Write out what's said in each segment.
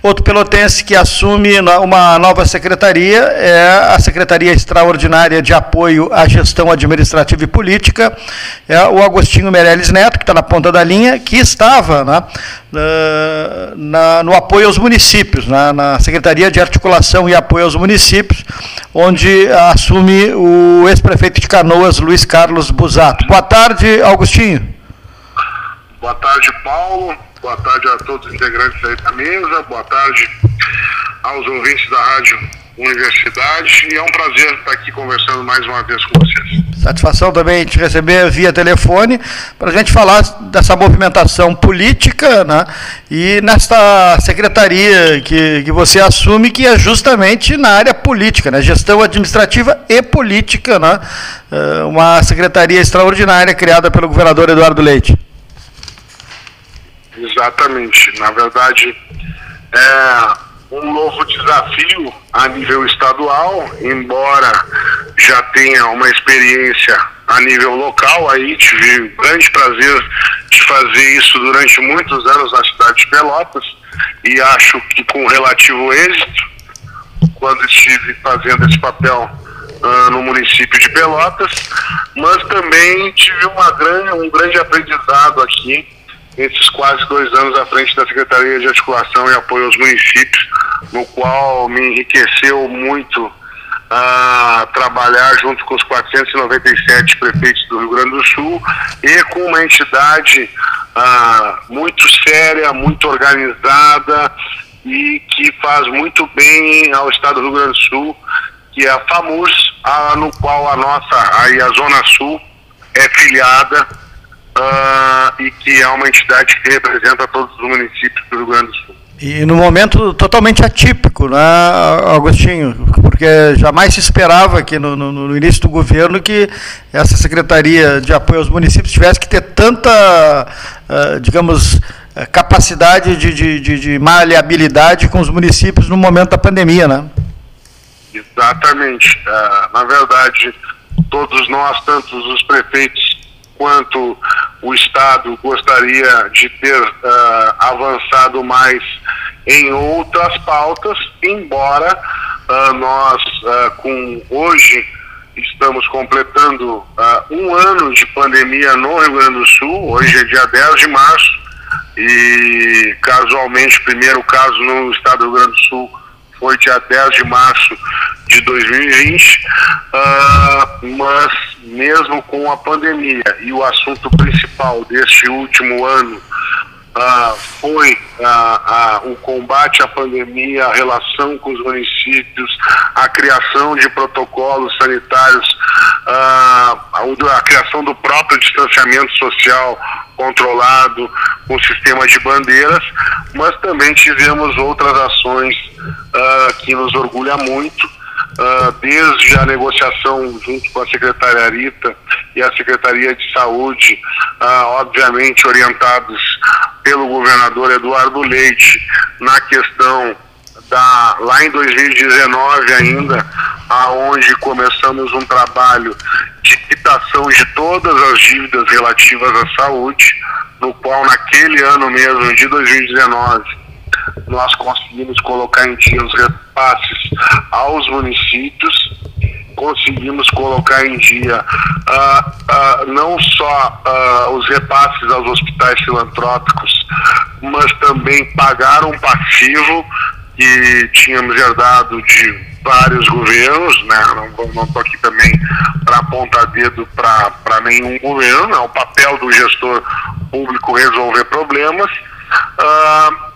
Outro pelotense que assume uma nova secretaria é a Secretaria Extraordinária de Apoio à Gestão Administrativa e Política, é o Agostinho Meirelles Neto, que está na ponta da linha, que estava né, na, no apoio aos municípios, né, na Secretaria de Articulação e Apoio aos Municípios, onde assume o ex-prefeito de Canoas, Luiz Carlos Busato. Boa tarde, Augustinho. Boa tarde, Paulo. Boa tarde a todos os integrantes aí da mesa. Boa tarde aos ouvintes da Rádio Universidade. E é um prazer estar aqui conversando mais uma vez com vocês. Satisfação também te receber via telefone para a gente falar dessa movimentação política né, e nesta secretaria que, que você assume, que é justamente na área política, né, gestão administrativa e política, né, eh, uma secretaria extraordinária criada pelo governador Eduardo Leite. Exatamente. Na verdade, é um novo desafio a nível estadual, embora já tenha uma experiência a nível local, aí tive grande prazer de fazer isso durante muitos anos na cidade de Pelotas e acho que com relativo êxito, quando estive fazendo esse papel uh, no município de Pelotas, mas também tive uma grande, um grande aprendizado aqui esses quase dois anos à frente da Secretaria de Articulação e Apoio aos Municípios, no qual me enriqueceu muito a trabalhar junto com os 497 prefeitos do Rio Grande do Sul e com uma entidade muito séria, muito organizada e que faz muito bem ao Estado do Rio Grande do Sul, que é a FAMUS, a, no qual a nossa, aí a Zona Sul é filiada uh, e que é uma entidade que representa todos os municípios do Rio Grande do Sul. E no momento totalmente atípico, né, Agostinho? Porque jamais se esperava que no, no, no, início do governo que essa Secretaria de Apoio aos Municípios tivesse que ter tanta, uh, digamos, capacidade de, de, de, de maleabilidade com os municípios no momento da pandemia, né? Exatamente. Uh, na verdade, todos nós, tanto os prefeitos quanto o Estado gostaria de ter uh, avançado mais em outras pautas, embora uh, nós, uh, com hoje, estamos completando um ano de pandemia no Rio Grande do Sul, hoje é dia 10 de março, e casualmente, primeiro caso no estado do Rio Grande do Sul foi dia 10 de março de 2020, uh, mas mesmo com a pandemia. E o assunto principal deste último ano uh, foi uh, o combate à pandemia, a relação com os municípios, a criação de protocolos sanitários, a criação do próprio distanciamento social controlado, com sistema de bandeiras, mas também tivemos outras ações que nos orgulha muito uh, desde a negociação junto com a secretária Rita e a Secretaria de Saúde, uh, obviamente orientados pelo governador Eduardo Leite na questão da lá em 2019 ainda, aonde começamos um trabalho de quitação de todas as dívidas relativas à saúde, no qual naquele ano mesmo de 2019 nós conseguimos colocar em dia os repasses aos municípios, conseguimos colocar em dia uh, uh, não só uh, os repasses aos hospitais filantrópicos, mas também pagar um passivo que tínhamos herdado de vários governos, né? não estou aqui também para apontar dedo para nenhum governo, é o papel do gestor público resolver problemas. Uh,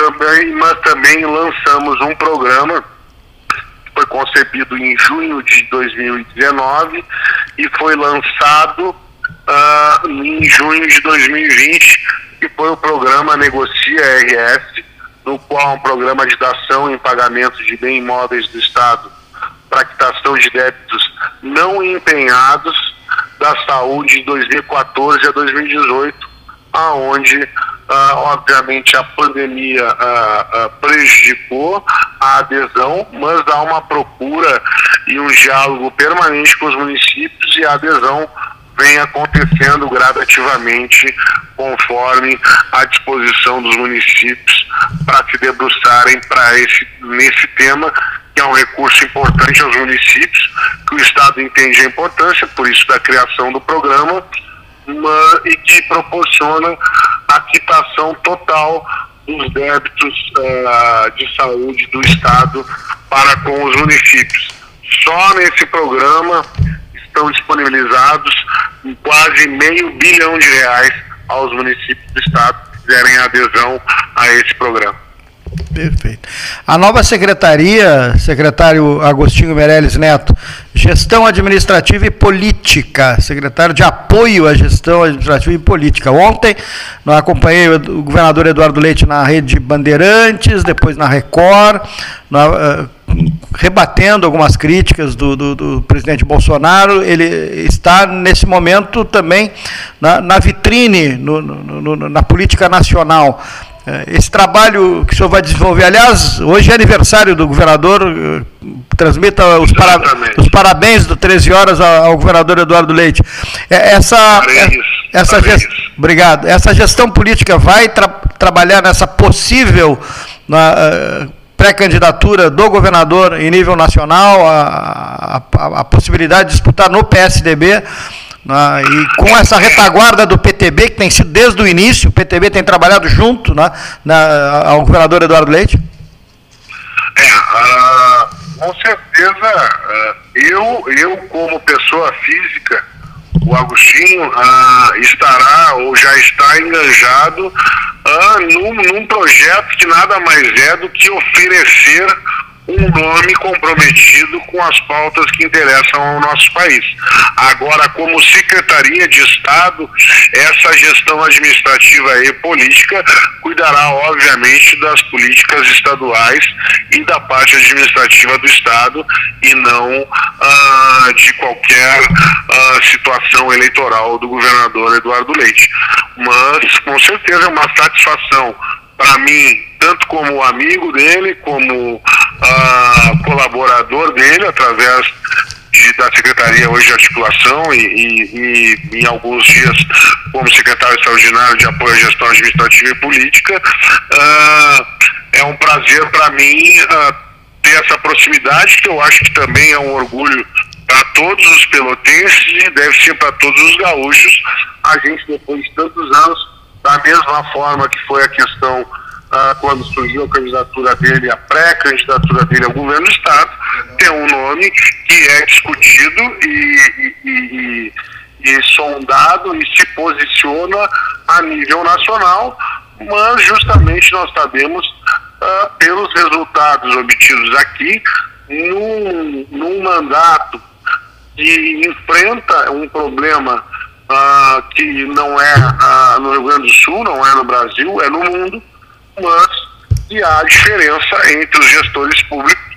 também, mas também lançamos um programa que foi concebido em junho de 2019 e foi lançado uh, em junho de 2020, que foi o programa Negocia RS, no qual é um programa de dação em pagamento de bens imóveis do Estado para quitação de débitos não empenhados da saúde de 2014 a 2018, aonde ah, obviamente a pandemia ah, ah, prejudicou a adesão, mas há uma procura e um diálogo permanente com os municípios e a adesão vem acontecendo gradativamente conforme a disposição dos municípios para se debruçarem para esse nesse tema que é um recurso importante aos municípios, que o Estado entende a importância, por isso da criação do programa, uma, e que proporciona a quitação total dos débitos uh, de saúde do Estado para com os municípios. Só nesse programa estão disponibilizados quase meio bilhão de reais aos municípios do Estado que fizerem adesão a esse programa. Perfeito. A nova secretaria, secretário Agostinho Meirelles Neto, Gestão Administrativa e Política, secretário de Apoio à Gestão Administrativa e Política. Ontem, nós acompanhei o governador Eduardo Leite na rede Bandeirantes, depois na Record, na, uh, rebatendo algumas críticas do, do, do, presidente Bolsonaro. Ele está, nesse momento, também na, na vitrine, no, no, na política nacional. É, esse trabalho que o senhor vai desenvolver, aliás, hoje é aniversário do governador, eh, transmita os, para, os parabéns do 13 horas ao, governador Eduardo Leite. É, essa, essa gest, obrigado. Essa gestão política vai tra, trabalhar nessa possível uh, pré-candidatura do governador em nível nacional, a, a, a possibilidade de disputar no PSDB. Né? E com essa retaguarda do PTB, que tem sido desde o início, o PTB tem trabalhado junto né, na, ao governador Eduardo Leite? É, uh, com certeza, uh, eu, eu como pessoa física, o Agostinho uh, estará ou já está enganjado uh, num, num projeto que nada mais é do que oferecer um nome comprometido com as pautas que interessam ao nosso país. Agora, como Secretaria de Estado, essa gestão administrativa e política cuidará, obviamente, das políticas estaduais e da parte administrativa do Estado e não ah, de qualquer ah, situação eleitoral do governador Eduardo Leite. Mas, com certeza, é uma satisfação para mim, tanto como amigo dele, como uh, colaborador dele, através de, da Secretaria hoje de Articulação e, e, e, em alguns dias como secretário extraordinário de apoio à gestão administrativa e política. Uh, é um prazer para mim uh, ter essa proximidade, que eu acho que também é um orgulho para todos os pelotenses e deve ser para todos os gaúchos. A gente, depois de tantos anos, da mesma forma que foi a questão ah, quando surgiu a candidatura dele, a pré-candidatura dele ao governo do Estado, tem um nome que é discutido e, e, e, e sondado e se posiciona a nível nacional, mas justamente nós sabemos, ah, pelos resultados obtidos aqui, num, num mandato que enfrenta um problema ah, que não é ah, no Rio Grande do Sul, não é no Brasil, é no mundo, mas que há diferença entre os gestores públicos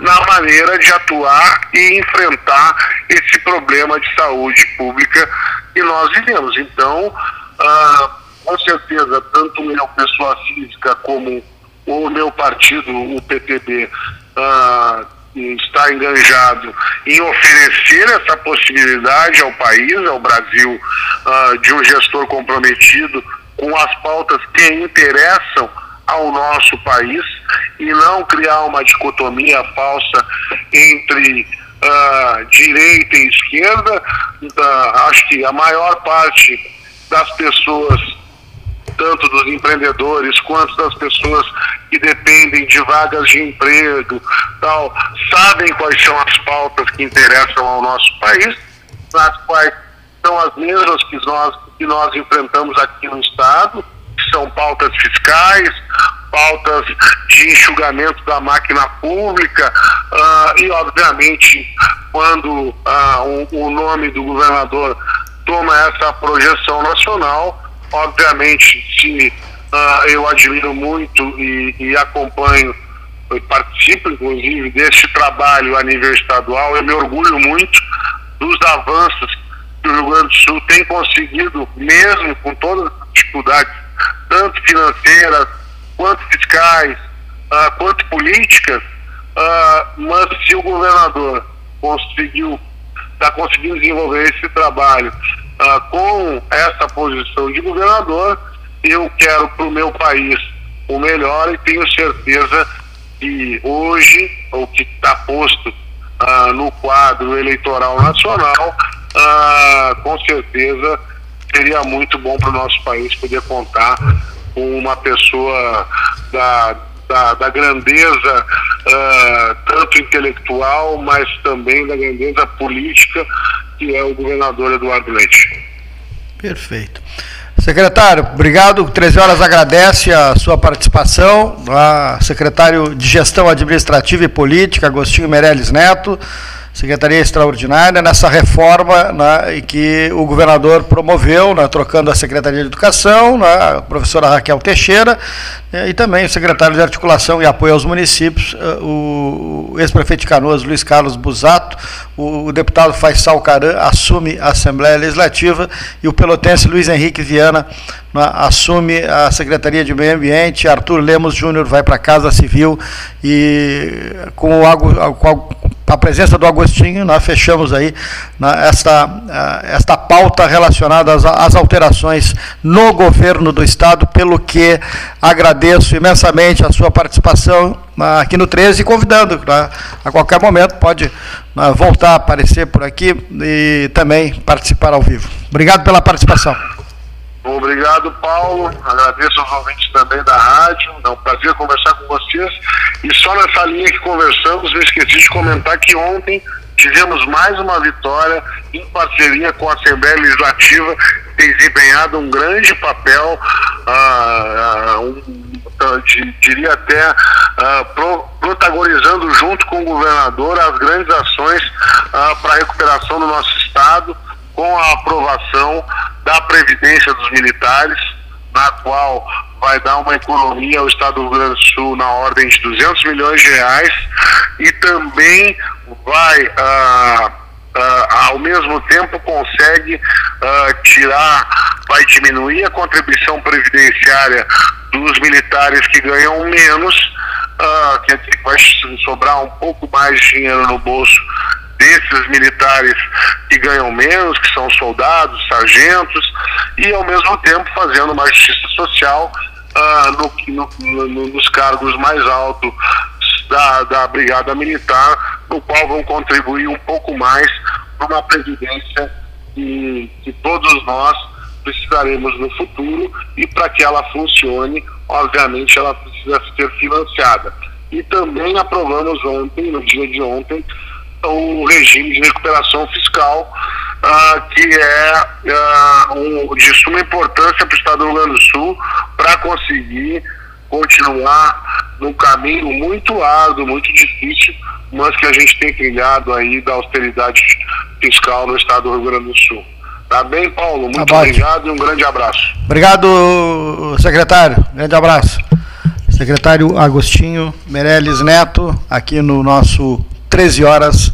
na maneira de atuar e enfrentar esse problema de saúde pública que nós vivemos. Então, ah, com certeza, tanto minha pessoa física como o meu partido, o PTB, ah, está enganjado em oferecer essa possibilidade ao país, ao Brasil, uh, de um gestor comprometido com as pautas que interessam ao nosso país e não criar uma dicotomia falsa entre uh, direita e esquerda. Uh, acho que a maior parte das pessoas tanto dos empreendedores quanto das pessoas que dependem de vagas de emprego, tal, sabem quais são as pautas que interessam ao nosso país, as quais são as mesmas que nós, que nós enfrentamos aqui no Estado, são pautas fiscais, pautas de enxugamento da máquina pública uh, e, obviamente, quando uh, o, o nome do governador toma essa projeção nacional, obviamente, se uh, eu admiro muito e, e acompanho e participo, inclusive, desse trabalho a nível estadual, eu me orgulho muito dos avanços que o Rio Grande do Sul tem conseguido, mesmo com todas as dificuldades, tanto financeiras, quanto fiscais, uh, quanto políticas, uh, mas se o governador conseguiu, está conseguindo desenvolver esse trabalho uh, com essa posição de governador, eu quero para o meu país o melhor e tenho certeza que hoje, o que está posto ah, no quadro eleitoral nacional, ah, com certeza seria muito bom para o nosso país poder contar com uma pessoa da, da, da grandeza uh, tanto intelectual, mas também da grandeza política, que é o governador Eduardo Leite. Perfeito. Secretário, obrigado. 13 horas agradece a sua participação. A secretário de Gestão Administrativa e Política, Agostinho Meirelles Neto. Secretaria Extraordinária, nessa reforma né, que o governador promoveu, né, trocando a Secretaria de Educação, né, a professora Raquel Teixeira, né, e também o secretário de Articulação e Apoio aos Municípios, eh, o ex-prefeito de Canoas, Luiz Carlos Busato, o, deputado Faisal Caran assume a Assembleia Legislativa e o pelotense Luiz Henrique Viana né, assume a Secretaria de Meio Ambiente, Arthur Lemos Júnior vai para a Casa Civil e com o, com a presença do Agostinho, nós fechamos aí esta, esta pauta relacionada às, às, alterações no governo do Estado, pelo que agradeço imensamente a sua participação né, aqui no 13 e convidando, né, a qualquer momento pode né, voltar a aparecer por aqui e também participar ao vivo. Obrigado pela participação. Obrigado, Paulo. Agradeço aos ouvintes também da rádio. É um prazer conversar com vocês. E só nessa linha que conversamos, eu esqueci de comentar que ontem tivemos mais uma vitória em parceria com a Assembleia Legislativa, que tem desempenhado um grande papel, ah, ah um, diria até ah, pro, protagonizando junto com o governador as grandes ações ah, para a recuperação do nosso Estado com a aprovação da Previdência dos Militares, na qual vai dar uma economia ao Estado do Rio Grande do Sul na ordem de 200 milhões de reais e também vai, ah, ah, ao mesmo tempo, consegue ah, tirar, vai diminuir a contribuição previdenciária dos militares que ganham menos, ah, quer que vai sobrar um pouco mais de dinheiro no bolso desses militares que ganham menos, que são soldados, sargentos, e ao mesmo tempo fazendo uma justiça social ah, no, no, no, nos cargos mais altos da, da Brigada Militar, no qual vão contribuir um pouco mais para uma previdência que, que todos nós precisaremos no futuro e para que ela funcione, obviamente ela precisa ser financiada. E também aprovamos ontem, no dia de ontem, o regime de recuperação fiscal, ah, que é ah, um, de suma importância para o Estado do Rio Grande do Sul para conseguir continuar num caminho muito árduo, muito difícil, mas que a gente tem trilhado aí da austeridade fiscal no Estado do Rio Grande do Sul. Tá bem, Paulo? Muito tá obrigado e um grande abraço. Obrigado, secretário. Grande abraço. Secretário Agostinho Meirelles Neto, aqui no nosso 13 horas